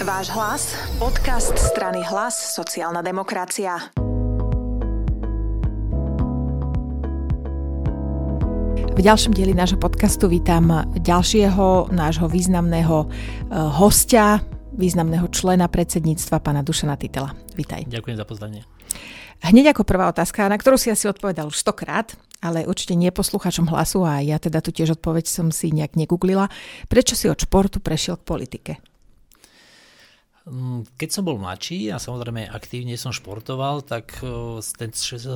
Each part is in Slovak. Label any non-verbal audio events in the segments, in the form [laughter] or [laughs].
Váš hlas, podcast strany Hlas, sociálna demokracia. V ďalšom dieli nášho podcastu vítam ďalšieho nášho významného eh, hostia, významného člena predsedníctva, pána Dušana Titela. Vítaj. Ďakujem za pozvanie. Hneď ako prvá otázka, na ktorú si asi odpovedal už stokrát, ale určite nie posluchačom hlasu a ja teda tu tiež odpoveď som si nejak negooglila. Prečo si od športu prešiel k politike? Mm, keď som bol mladší a samozrejme aktívne som športoval, tak e, ten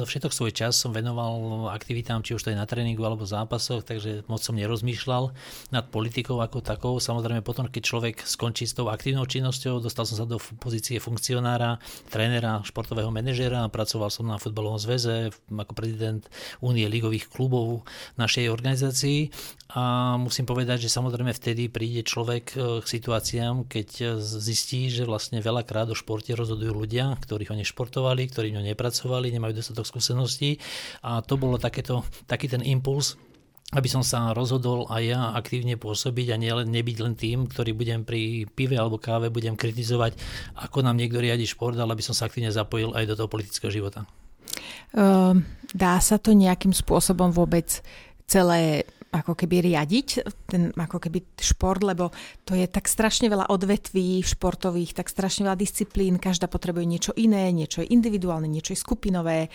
všetok svoj čas som venoval aktivitám, či už to je na tréningu alebo zápasoch, takže moc som nerozmýšľal nad politikou ako takou. Samozrejme potom, keď človek skončí s tou aktívnou činnosťou, dostal som sa do pozície funkcionára, trénera, športového manažera, pracoval som na futbalovom zväze ako prezident Únie ligových klubov našej organizácii a musím povedať, že samozrejme vtedy príde človek e, k situáciám, keď zistí, že vlastne veľakrát o športe rozhodujú ľudia, ktorí ho nešportovali, ktorí ho nepracovali, nemajú dostatok skúseností a to bolo takéto, taký ten impuls, aby som sa rozhodol aj ja aktívne pôsobiť a nielen nebyť len tým, ktorý budem pri pive alebo káve budem kritizovať, ako nám niekto riadi šport, ale aby som sa aktívne zapojil aj do toho politického života. Uh, dá sa to nejakým spôsobom vôbec celé ako keby riadiť ten ako keby šport, lebo to je tak strašne veľa odvetví športových, tak strašne veľa disciplín, každá potrebuje niečo iné, niečo je individuálne, niečo je skupinové.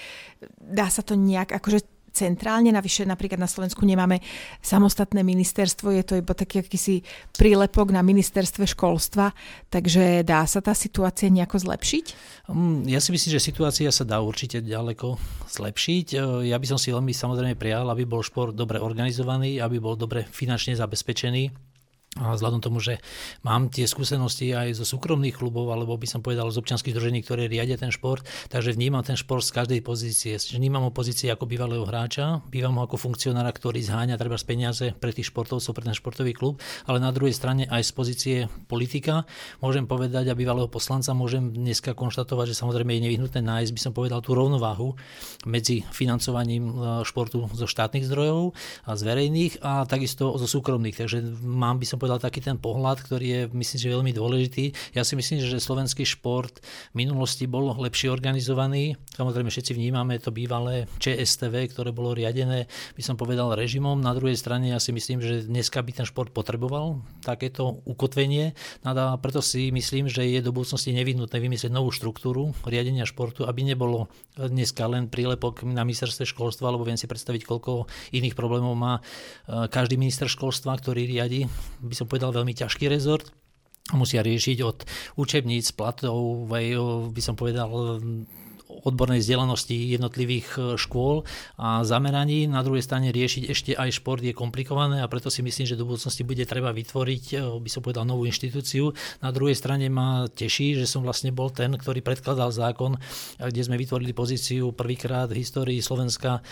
Dá sa to nejak akože centrálne, navyše napríklad na Slovensku nemáme samostatné ministerstvo, je to iba taký akýsi prílepok na ministerstve školstva, takže dá sa tá situácia nejako zlepšiť? Mm, ja si myslím, že situácia sa dá určite ďaleko zlepšiť. E, ja by som si veľmi samozrejme prijal, aby bol šport dobre organizovaný, aby bol dobre finančne zabezpečený a vzhľadom tomu, že mám tie skúsenosti aj zo súkromných klubov, alebo by som povedal z občianských združení, ktoré riadia ten šport, takže vnímam ten šport z každej pozície. Vnímam ho pozície ako bývalého hráča, bývam ho ako funkcionára, ktorý zháňa treba z peniaze pre tých športovcov, pre ten športový klub, ale na druhej strane aj z pozície politika. Môžem povedať a bývalého poslanca môžem dneska konštatovať, že samozrejme je nevyhnutné nájsť, by som povedal, tú rovnováhu medzi financovaním e, športu zo štátnych zdrojov a z verejných a takisto zo súkromných. Takže mám by som povedal, taký ten pohľad, ktorý je, myslím, že veľmi dôležitý. Ja si myslím, že slovenský šport v minulosti bol lepšie organizovaný. Samozrejme, všetci vnímame to bývalé ČSTV, ktoré bolo riadené, by som povedal, režimom. Na druhej strane ja si myslím, že dneska by ten šport potreboval takéto ukotvenie. No a preto si myslím, že je do budúcnosti nevyhnutné vymyslieť novú štruktúru riadenia športu, aby nebolo dneska len prílepok na ministerstve školstva, lebo viem si predstaviť, koľko iných problémov má e, každý minister školstva, ktorý riadi by som povedal, veľmi ťažký rezort. Musia riešiť od učebníc, platov, by som povedal, odbornej vzdelanosti jednotlivých e, škôl a zameraní. Na druhej strane riešiť ešte aj šport je komplikované a preto si myslím, že do budúcnosti bude treba vytvoriť, e, by som povedal, novú inštitúciu. Na druhej strane ma teší, že som vlastne bol ten, ktorý predkladal zákon, e, kde sme vytvorili pozíciu prvýkrát v histórii Slovenska,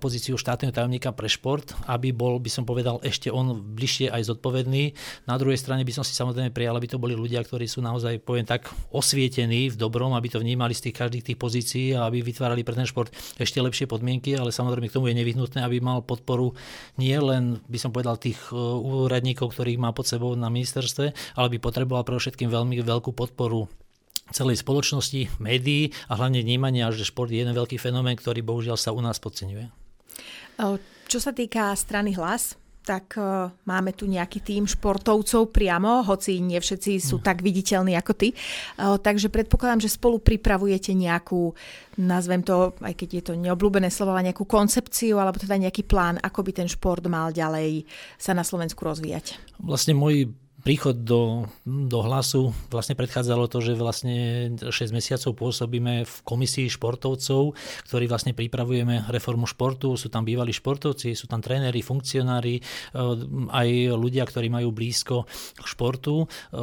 pozíciu štátneho tajomníka pre šport, aby bol, by som povedal, ešte on bližšie aj zodpovedný. Na druhej strane by som si samozrejme prijal, aby to boli ľudia, ktorí sú naozaj, poviem tak, osvietení v dobrom, aby to vnímali z tých každých tých pozícií pozícii a aby vytvárali pre ten šport ešte lepšie podmienky, ale samozrejme k tomu je nevyhnutné, aby mal podporu nie len, by som povedal, tých e, úradníkov, ktorých má pod sebou na ministerstve, ale by potreboval pre všetkým veľmi veľkú podporu celej spoločnosti, médií a hlavne vnímania, že šport je jeden veľký fenomén, ktorý bohužiaľ sa u nás podceňuje. Čo sa týka strany hlas, tak uh, máme tu nejaký tým športovcov priamo, hoci nie všetci sú no. tak viditeľní ako ty. Uh, takže predpokladám, že spolu pripravujete nejakú, nazvem to, aj keď je to neobľúbené slovo, ale nejakú koncepciu alebo teda nejaký plán, ako by ten šport mal ďalej sa na Slovensku rozvíjať. Vlastne môj príchod do, do hlasu vlastne predchádzalo to, že vlastne 6 mesiacov pôsobíme v komisii športovcov, ktorí vlastne pripravujeme reformu športu. Sú tam bývalí športovci, sú tam tréneri, funkcionári, eh, aj ľudia, ktorí majú blízko k športu. Eh,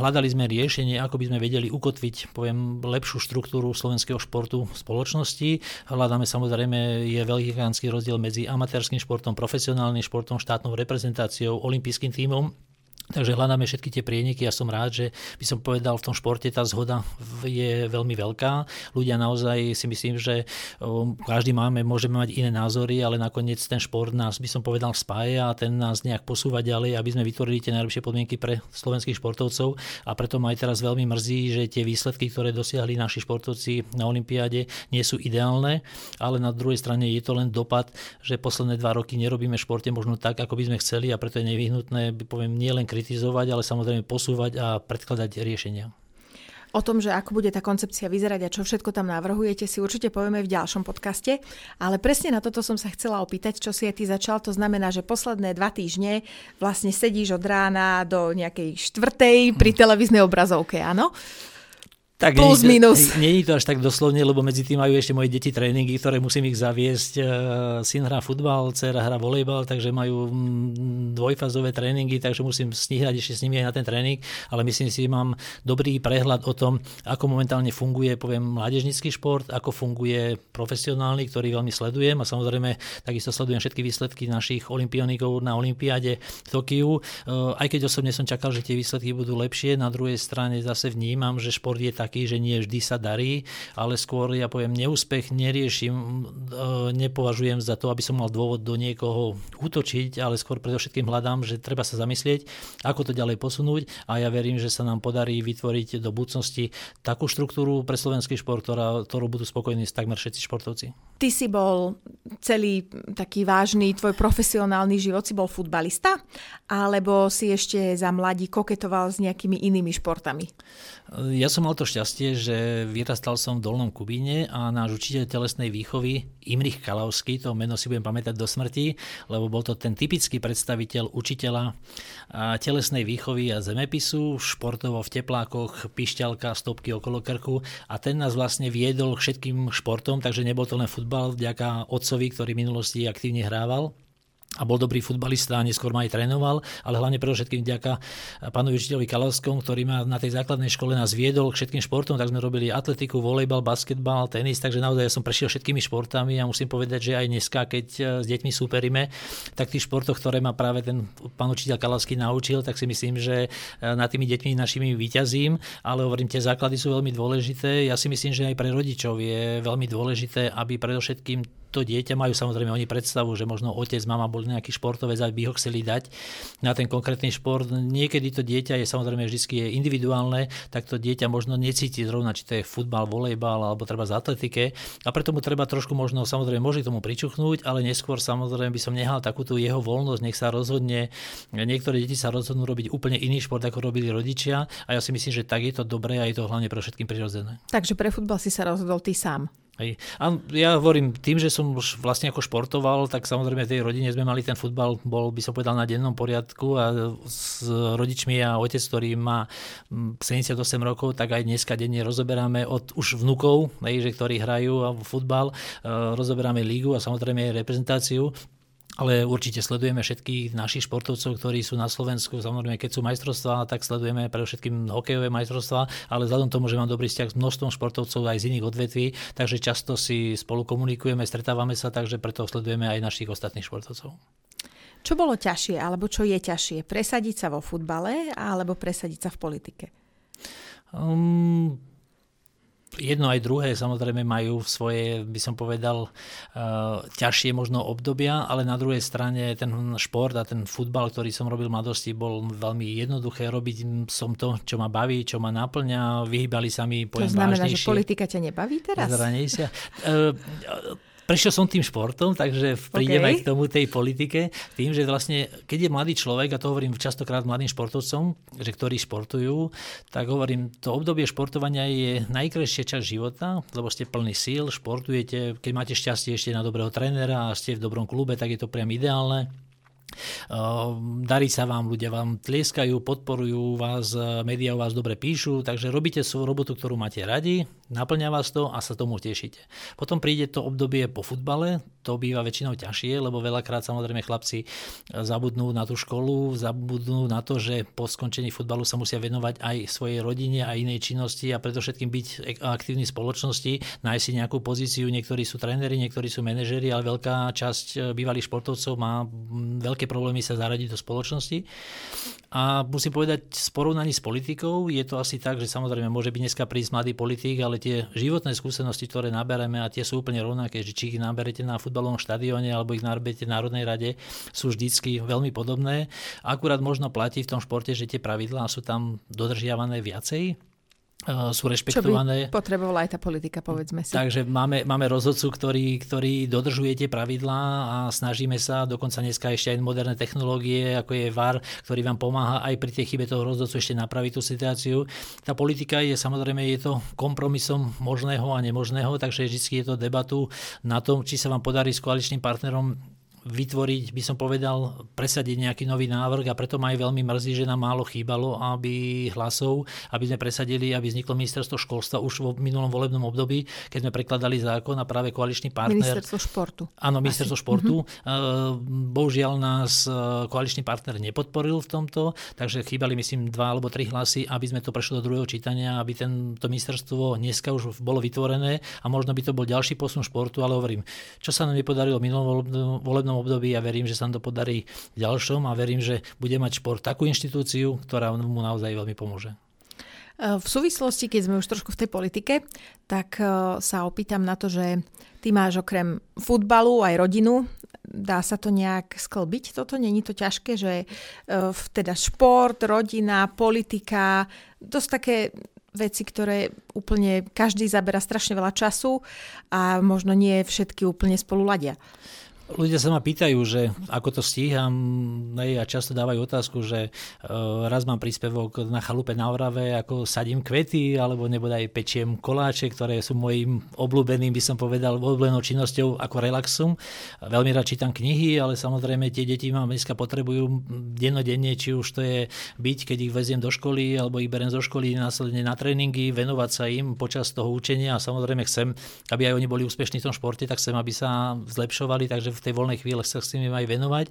hľadali sme riešenie, ako by sme vedeli ukotviť poviem, lepšiu štruktúru slovenského športu v spoločnosti. Hľadáme samozrejme, je veľký rozdiel medzi amatérským športom, profesionálnym športom, štátnou reprezentáciou, olympijským tímom Takže hľadáme všetky tie prieniky. Ja som rád, že by som povedal, v tom športe tá zhoda je veľmi veľká. Ľudia naozaj si myslím, že každý máme, môžeme mať iné názory, ale nakoniec ten šport nás, by som povedal, spája a ten nás nejak posúva ďalej, aby sme vytvorili tie najlepšie podmienky pre slovenských športovcov. A preto ma aj teraz veľmi mrzí, že tie výsledky, ktoré dosiahli naši športovci na Olympiáde, nie sú ideálne, ale na druhej strane je to len dopad, že posledné dva roky nerobíme športe možno tak, ako by sme chceli a preto je nevyhnutné, poviem, nie len kritizovať, ale samozrejme posúvať a predkladať riešenia. O tom, že ako bude tá koncepcia vyzerať a čo všetko tam navrhujete, si určite povieme v ďalšom podcaste. Ale presne na toto som sa chcela opýtať, čo si aj ty začal. To znamená, že posledné dva týždne vlastne sedíš od rána do nejakej štvrtej pri televíznej obrazovke, áno? Tak Plus, nie, minus. Je to až tak doslovne, lebo medzi tým majú ešte moje deti tréningy, ktoré musím ich zaviesť. E, syn hrá futbal, dcera hrá volejbal, takže majú mm, dvojfázové tréningy, takže musím sníhať ešte s nimi aj na ten tréning, ale myslím si, že mám dobrý prehľad o tom, ako momentálne funguje, poviem, mládežnický šport, ako funguje profesionálny, ktorý veľmi sledujem a samozrejme takisto sledujem všetky výsledky našich olimpionikov na Olympiáde v Tokiu. E, aj keď osobne som čakal, že tie výsledky budú lepšie, na druhej strane zase vnímam, že šport je tak taký, že nie vždy sa darí, ale skôr ja poviem neúspech neriešim, e, nepovažujem za to, aby som mal dôvod do niekoho útočiť, ale skôr predovšetkým hľadám, že treba sa zamyslieť, ako to ďalej posunúť a ja verím, že sa nám podarí vytvoriť do budúcnosti takú štruktúru pre slovenský šport, ktorá, ktorú budú spokojní s takmer všetci športovci. Ty si bol celý taký vážny, tvoj profesionálny život si bol futbalista, alebo si ešte za mladí koketoval s nejakými inými športami? Ja som mal to šťastie, že vyrastal som v Dolnom Kubíne a náš učiteľ telesnej výchovy Imrich Kalavský, to meno si budem pamätať do smrti, lebo bol to ten typický predstaviteľ učiteľa telesnej výchovy a zemepisu, športovo v teplákoch, pišťalka, stopky okolo krku a ten nás vlastne viedol všetkým športom, takže nebol to len futbal vďaka otcovi, ktorý v minulosti aktívne hrával a bol dobrý futbalista a neskôr ma aj trénoval, ale hlavne predovšetkým vďaka pánovi učiteľovi Kalavskom, ktorý ma na tej základnej škole nás viedol k všetkým športom, tak sme robili atletiku, volejbal, basketbal, tenis, takže naozaj ja som prešiel všetkými športami a musím povedať, že aj dneska, keď e, s deťmi súperíme, tak tých športoch, ktoré ma práve ten pán učiteľ Kalavský naučil, tak si myslím, že e, na tými deťmi našimi vyťazím, ale hovorím, tie základy sú veľmi dôležité. Ja si myslím, že aj pre rodičov je veľmi dôležité, aby predovšetkým to dieťa majú samozrejme oni predstavu, že možno otec, mama bol nejaký športovec a by ho chceli dať na ten konkrétny šport. Niekedy to dieťa je samozrejme vždy je individuálne, tak to dieťa možno necíti zrovna, či to je futbal, volejbal alebo treba z atletike a preto mu treba trošku možno samozrejme môže tomu pričuchnúť, ale neskôr samozrejme by som nehal takúto jeho voľnosť, nech sa rozhodne. Niektoré deti sa rozhodnú robiť úplne iný šport, ako robili rodičia a ja si myslím, že tak je to dobré a je to hlavne pre všetkým prirodzené. Takže pre futbal si sa rozhodol ty sám. Hej. A ja hovorím, tým, že som už vlastne ako športoval, tak samozrejme v tej rodine sme mali ten futbal, bol by som povedal na dennom poriadku a s rodičmi a otec, ktorý má 78 mm, rokov, tak aj dneska denne rozoberáme od už vnukov, hej, že ktorí hrajú futbal, e, rozoberáme lígu a samozrejme aj reprezentáciu ale určite sledujeme všetkých našich športovcov, ktorí sú na Slovensku. Samozrejme, keď sú majstrovstvá, tak sledujeme predovšetkým hokejové majstrovstvá, ale vzhľadom tomu, že mám dobrý vzťah s množstvom športovcov aj z iných odvetví, takže často si spolu komunikujeme, stretávame sa, takže preto sledujeme aj našich ostatných športovcov. Čo bolo ťažšie, alebo čo je ťažšie? Presadiť sa vo futbale, alebo presadiť sa v politike? Um, jedno aj druhé samozrejme majú svoje, by som povedal, uh, ťažšie možno obdobia, ale na druhej strane ten šport a ten futbal, ktorý som robil v mladosti, bol veľmi jednoduché. Robiť som to, čo ma baví, čo ma naplňa. Vyhýbali sa mi, poviem, To znamená, vážnejšie, že politika ťa nebaví teraz? Uh, [laughs] prešiel som tým športom, takže prídem okay. aj k tomu tej politike, tým, že vlastne, keď je mladý človek, a to hovorím častokrát mladým športovcom, že ktorí športujú, tak hovorím, to obdobie športovania je najkrajšia časť života, lebo ste plný síl, športujete, keď máte šťastie ešte na dobrého trénera a ste v dobrom klube, tak je to priam ideálne. Ehm, darí sa vám, ľudia vám tlieskajú, podporujú vás, médiá o vás dobre píšu, takže robíte svoju robotu, ktorú máte radi, Naplňa vás to a sa tomu tešíte. Potom príde to obdobie po futbale, to býva väčšinou ťažšie, lebo veľakrát samozrejme chlapci zabudnú na tú školu, zabudnú na to, že po skončení futbalu sa musia venovať aj svojej rodine a inej činnosti a preto všetkým byť aktívni v spoločnosti, nájsť si nejakú pozíciu, niektorí sú tréneri, niektorí sú manažeri, ale veľká časť e, bývalých športovcov má veľké problémy sa zaradiť do spoločnosti. A musím povedať, v porovnaní s politikou je to asi tak, že samozrejme môže byť dneska prísť mladý politik, ale tie životné skúsenosti, ktoré nabereme a tie sú úplne rovnaké, že či ich naberete na futbalovom štadióne alebo ich naberete v Národnej rade, sú vždycky veľmi podobné. Akurát možno platí v tom športe, že tie pravidlá sú tam dodržiavané viacej, sú rešpektované. Čo by potrebovala aj tá politika, povedzme si. Takže máme, máme rozhodcu, ktorý, ktorý dodržuje tie pravidlá a snažíme sa, dokonca dneska ešte aj moderné technológie, ako je VAR, ktorý vám pomáha aj pri tej chybe toho rozhodcu ešte napraviť tú situáciu. Tá politika je samozrejme je to kompromisom možného a nemožného, takže vždy je to debatu na tom, či sa vám podarí s koaličným partnerom vytvoriť, by som povedal, presadiť nejaký nový návrh a preto ma aj veľmi mrzí, že nám málo chýbalo, aby hlasov, aby sme presadili, aby vzniklo ministerstvo školstva už vo minulom volebnom období, keď sme prekladali zákon a práve koaličný partner. Ministerstvo športu. Áno, ministerstvo Asi. športu. Mm-hmm. Bohužiaľ nás e, koaličný partner nepodporil v tomto, takže chýbali myslím dva alebo tri hlasy, aby sme to prešlo do druhého čítania, aby tento ministerstvo dneska už bolo vytvorené a možno by to bol ďalší posun športu, ale hovorím, čo sa nám nepodarilo v minulom volebnom prechodnom období a verím, že sa nám to podarí v ďalšom a verím, že bude mať šport takú inštitúciu, ktorá mu naozaj veľmi pomôže. E, v súvislosti, keď sme už trošku v tej politike, tak e, sa opýtam na to, že ty máš okrem futbalu aj rodinu. Dá sa to nejak sklbiť? Toto není to ťažké, že e, teda šport, rodina, politika, dosť také veci, ktoré úplne každý zabera strašne veľa času a možno nie všetky úplne spolu ladia. Ľudia sa ma pýtajú, že ako to stíham a často dávajú otázku, že uh, raz mám príspevok na chalupe na Orave, ako sadím kvety, alebo nebodaj pečiem koláče, ktoré sú mojim obľúbeným, by som povedal, obľúbenou činnosťou ako relaxum. Veľmi rád čítam knihy, ale samozrejme tie deti ma dneska potrebujú dennodenne, či už to je byť, keď ich veziem do školy, alebo ich berem zo školy následne na tréningy, venovať sa im počas toho učenia a samozrejme chcem, aby aj oni boli úspešní v tom športe, tak chcem, aby sa zlepšovali, takže v tej voľnej chvíle sa s tým aj venovať.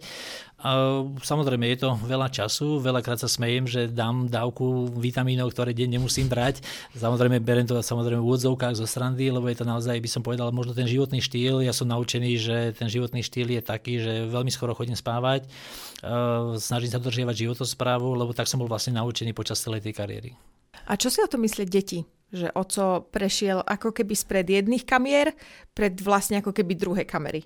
A samozrejme, je to veľa času, veľakrát sa smejem, že dám dávku vitamínov, ktoré deň nemusím brať. Samozrejme, berem to samozrejme v úvodzovkách zo strandy, lebo je to naozaj, by som povedal, možno ten životný štýl. Ja som naučený, že ten životný štýl je taký, že veľmi skoro chodím spávať, snažím sa dodržiavať životosprávu, lebo tak som bol vlastne naučený počas celej tej kariéry. A čo si o tom myslieť deti? Že oco prešiel ako keby spred jedných kamier, pred vlastne ako keby druhé kamery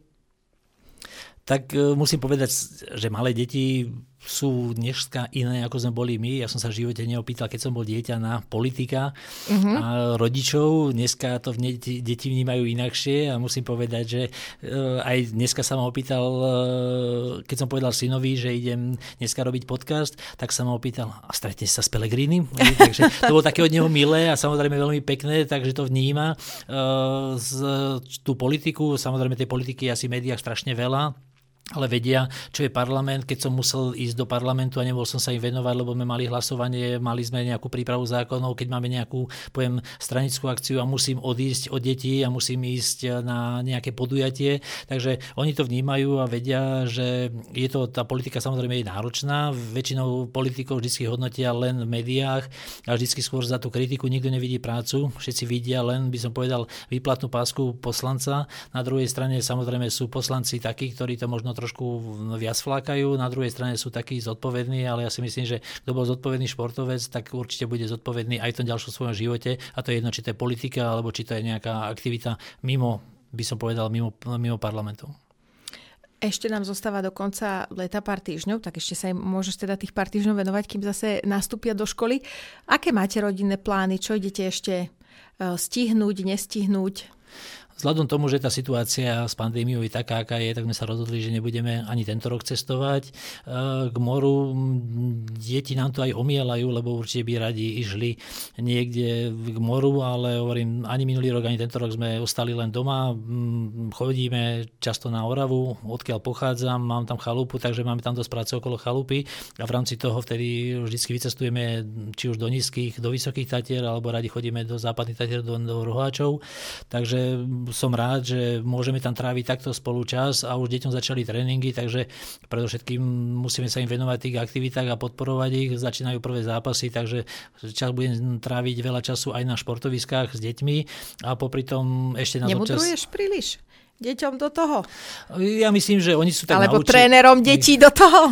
tak e, musím povedať, že malé deti sú dneska iné, ako sme boli my. Ja som sa v živote neopýtal, keď som bol dieťa na politika uh-huh. a rodičov. Dneska to deti, deti vnímajú inakšie a musím povedať, že uh, aj dneska sa ma opýtal, uh, keď som povedal synovi, že idem dneska robiť podcast, tak sa ma opýtal, a stretne sa s Pelegrínim? takže [laughs] to bolo také od neho milé a samozrejme veľmi pekné, takže to vníma. Z, tú politiku, samozrejme tej politiky asi v médiách strašne veľa ale vedia, čo je parlament. Keď som musel ísť do parlamentu a nemohol som sa im venovať, lebo sme mali hlasovanie, mali sme nejakú prípravu zákonov, keď máme nejakú, poviem, stranickú akciu a musím odísť od detí a musím ísť na nejaké podujatie. Takže oni to vnímajú a vedia, že je to, tá politika samozrejme je náročná. Väčšinou politikov vždy hodnotia len v médiách a vždy skôr za tú kritiku nikto nevidí prácu. Všetci vidia len, by som povedal, výplatnú pásku poslanca. Na druhej strane samozrejme sú poslanci takí, ktorí to možno trošku viac flákajú, na druhej strane sú takí zodpovední, ale ja si myslím, že kto bol zodpovedný športovec, tak určite bude zodpovedný aj v tom ďalšom svojom živote a to je jedno, či to je politika alebo či to je nejaká aktivita mimo, by som povedal, mimo, mimo parlamentu. Ešte nám zostáva do konca leta pár týždňov, tak ešte sa im môžeš teda tých pár týždňov venovať, kým zase nastúpia do školy. Aké máte rodinné plány? Čo idete ešte eh, stihnúť, nestihnúť? Vzhľadom tomu, že tá situácia s pandémiou je taká, aká je, tak sme sa rozhodli, že nebudeme ani tento rok cestovať e, k moru. Deti nám to aj omielajú, lebo určite by radi išli niekde k moru, ale hovorím, ani minulý rok, ani tento rok sme ostali len doma. Chodíme často na Oravu, odkiaľ pochádzam, mám tam chalupu, takže máme tam dosť práce okolo chalupy a v rámci toho vtedy vždy vycestujeme či už do nízkych, do vysokých Tatier, alebo radi chodíme do západných Tatier, do, do Roháčov. Takže som rád, že môžeme tam tráviť takto spolu čas a už deťom začali tréningy, takže predovšetkým musíme sa im venovať tých aktivitách a podporovať ich. Začínajú prvé zápasy, takže čas budem tráviť veľa času aj na športoviskách s deťmi a popri tom ešte na Nemudruješ občas... príliš? Deťom do toho? Ja myslím, že oni sú tak Alebo naučení. trénerom detí do toho?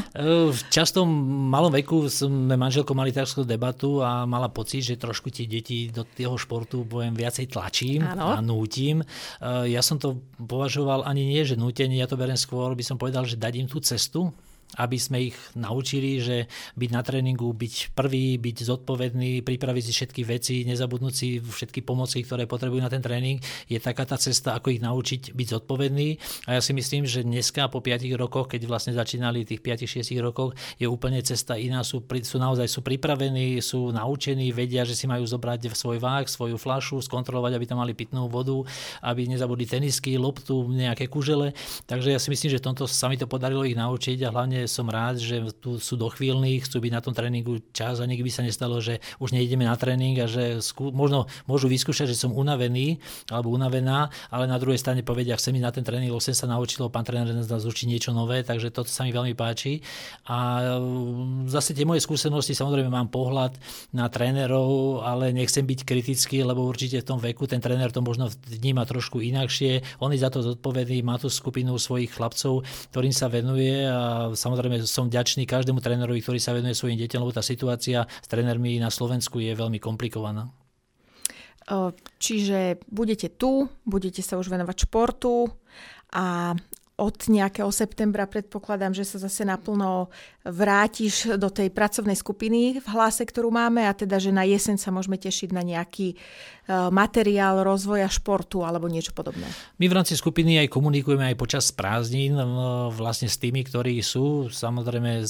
V častom malom veku sme manželko mali takú debatu a mala pocit, že trošku tie deti do toho športu poviem viacej tlačím ano. a nútim. Ja som to považoval ani nie, že nútenie, ja to beriem skôr, by som povedal, že dať im tú cestu, aby sme ich naučili, že byť na tréningu, byť prvý, byť zodpovedný, pripraviť si všetky veci, nezabudnúť si všetky pomoci, ktoré potrebujú na ten tréning, je taká tá cesta, ako ich naučiť byť zodpovedný. A ja si myslím, že dneska po 5 rokoch, keď vlastne začínali tých 5-6 rokoch, je úplne cesta iná, sú, sú naozaj sú pripravení, sú naučení, vedia, že si majú zobrať svoj váh, svoju flašu, skontrolovať, aby tam mali pitnú vodu, aby nezabudli tenisky, loptu, nejaké kužele. Takže ja si myslím, že tomto sa mi to podarilo ich naučiť a hlavne som rád, že tu sú dochvíľní, chcú byť na tom tréningu čas a nikdy sa nestalo, že už nejdeme na tréning a že skú, možno môžu vyskúšať, že som unavený alebo unavená, ale na druhej strane povedia, chcem ísť na ten tréning, lebo som sa naučil, pán tréner nás učiť niečo nové, takže toto sa mi veľmi páči. A mm, zase tie moje skúsenosti, samozrejme mám pohľad na trénerov, ale nechcem byť kritický, lebo určite v tom veku ten tréner to možno vníma trošku inakšie. On je za to zodpovedný, má tú skupinu svojich chlapcov, ktorým sa venuje a samozrejme som ďačný každému trénerovi, ktorý sa venuje svojim deťom, lebo tá situácia s trénermi na Slovensku je veľmi komplikovaná. Čiže budete tu, budete sa už venovať športu a od nejakého septembra predpokladám, že sa zase naplno vrátiš do tej pracovnej skupiny v hlase, ktorú máme a teda, že na jeseň sa môžeme tešiť na nejaký uh, materiál rozvoja športu alebo niečo podobné. My v rámci skupiny aj komunikujeme aj počas prázdnin vlastne s tými, ktorí sú. Samozrejme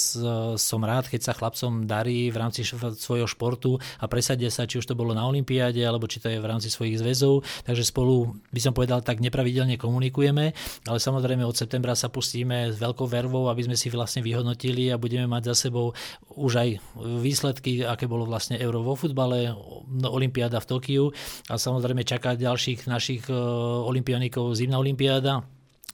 som rád, keď sa chlapcom darí v rámci svojho športu a presadia sa, či už to bolo na Olympiáde alebo či to je v rámci svojich zväzov. Takže spolu, by som povedal, tak nepravidelne komunikujeme, ale samozrejme od septembra sa pustíme s veľkou vervou, aby sme si vlastne vyhodnotili a budeme mať za sebou už aj výsledky, aké bolo vlastne euro vo futbale, no, Olympiáda v Tokiu a samozrejme čaká ďalších našich e, olympionikov zimná Olympiáda,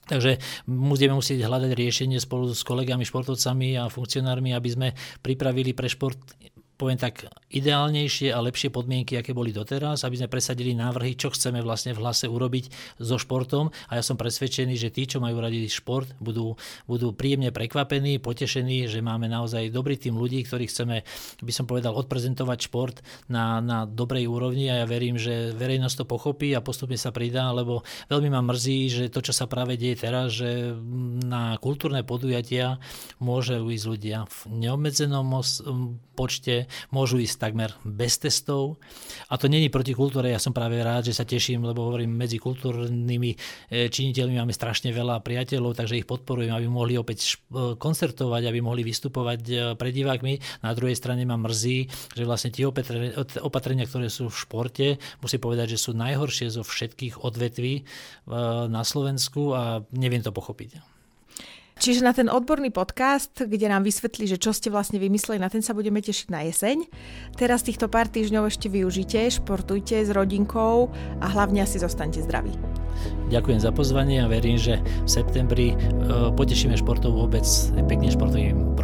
Takže budeme musieť hľadať riešenie spolu s kolegami, športovcami a funkcionármi, aby sme pripravili pre šport poviem tak, ideálnejšie a lepšie podmienky, aké boli doteraz, aby sme presadili návrhy, čo chceme vlastne v hlase urobiť so športom. A ja som presvedčený, že tí, čo majú radi šport, budú, budú príjemne prekvapení, potešení, že máme naozaj dobrý tým ľudí, ktorí chceme, by som povedal, odprezentovať šport na, na dobrej úrovni. A ja verím, že verejnosť to pochopí a postupne sa pridá, lebo veľmi ma mrzí, že to, čo sa práve deje teraz, že na kultúrne podujatia môže ísť ľudia v neobmedzenom počte, môžu ísť takmer bez testov. A to není proti kultúre, ja som práve rád, že sa teším, lebo hovorím, medzi kultúrnymi e, činiteľmi máme strašne veľa priateľov, takže ich podporujem, aby mohli opäť e, koncertovať, aby mohli vystupovať e, pred divákmi. Na druhej strane ma mrzí, že vlastne tie opatrenia, ktoré sú v športe, musí povedať, že sú najhoršie zo všetkých odvetví na Slovensku a neviem to pochopiť. Čiže na ten odborný podcast, kde nám vysvetlí, že čo ste vlastne vymysleli, na ten sa budeme tešiť na jeseň. Teraz týchto pár týždňov ešte využite, športujte s rodinkou a hlavne asi zostaňte zdraví. Ďakujem za pozvanie a verím, že v septembri e, potešíme športovú obec pekným športovými